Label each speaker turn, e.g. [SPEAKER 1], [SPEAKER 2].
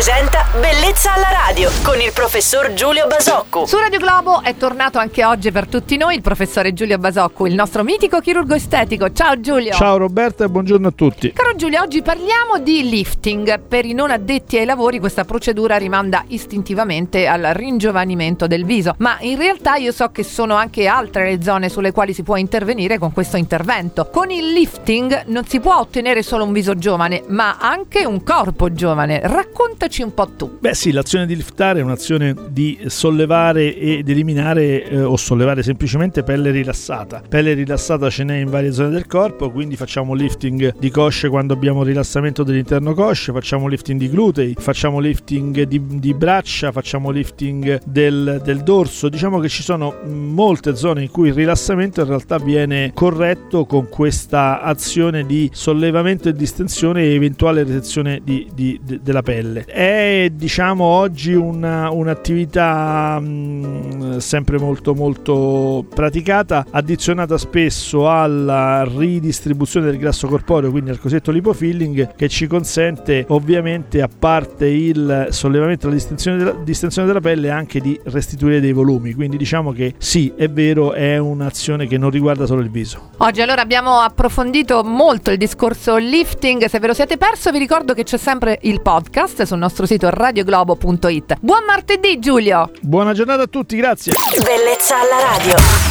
[SPEAKER 1] presenta Bellezza alla radio con il professor Giulio Basocco.
[SPEAKER 2] Su Radio Globo è tornato anche oggi per tutti noi il professore Giulio Basocco, il nostro mitico chirurgo estetico. Ciao Giulio.
[SPEAKER 3] Ciao Roberta e buongiorno a tutti.
[SPEAKER 2] Caro Giulio, oggi parliamo di lifting. Per i non addetti ai lavori questa procedura rimanda istintivamente al ringiovanimento del viso, ma in realtà io so che sono anche altre le zone sulle quali si può intervenire con questo intervento. Con il lifting non si può ottenere solo un viso giovane, ma anche un corpo giovane. Raccontaci un po' tu.
[SPEAKER 3] Beh sì, l'azione di liftare è un'azione di sollevare ed eliminare eh, o sollevare semplicemente pelle rilassata. Pelle rilassata ce n'è in varie zone del corpo, quindi facciamo lifting di cosce quando abbiamo rilassamento dell'interno cosce, facciamo lifting di glutei, facciamo lifting di, di braccia, facciamo lifting del, del dorso. Diciamo che ci sono molte zone in cui il rilassamento in realtà viene corretto con questa azione di sollevamento e distensione e eventuale resezione di, di, de, della pelle. Diciamo oggi una, un'attività mh, sempre molto molto praticata, addizionata spesso alla ridistribuzione del grasso corporeo, quindi al cosiddetto lipofilling, che ci consente ovviamente a parte il sollevamento e la distensione della, distensione della pelle anche di restituire dei volumi. Quindi diciamo che sì, è vero, è un'azione che non riguarda solo il viso.
[SPEAKER 2] Oggi allora abbiamo approfondito molto il discorso lifting, se ve lo siete perso vi ricordo che c'è sempre il podcast sul nostro sito radioglobo.it. Buon martedì Giulio!
[SPEAKER 3] Buona giornata a tutti, grazie!
[SPEAKER 1] Bellezza alla radio.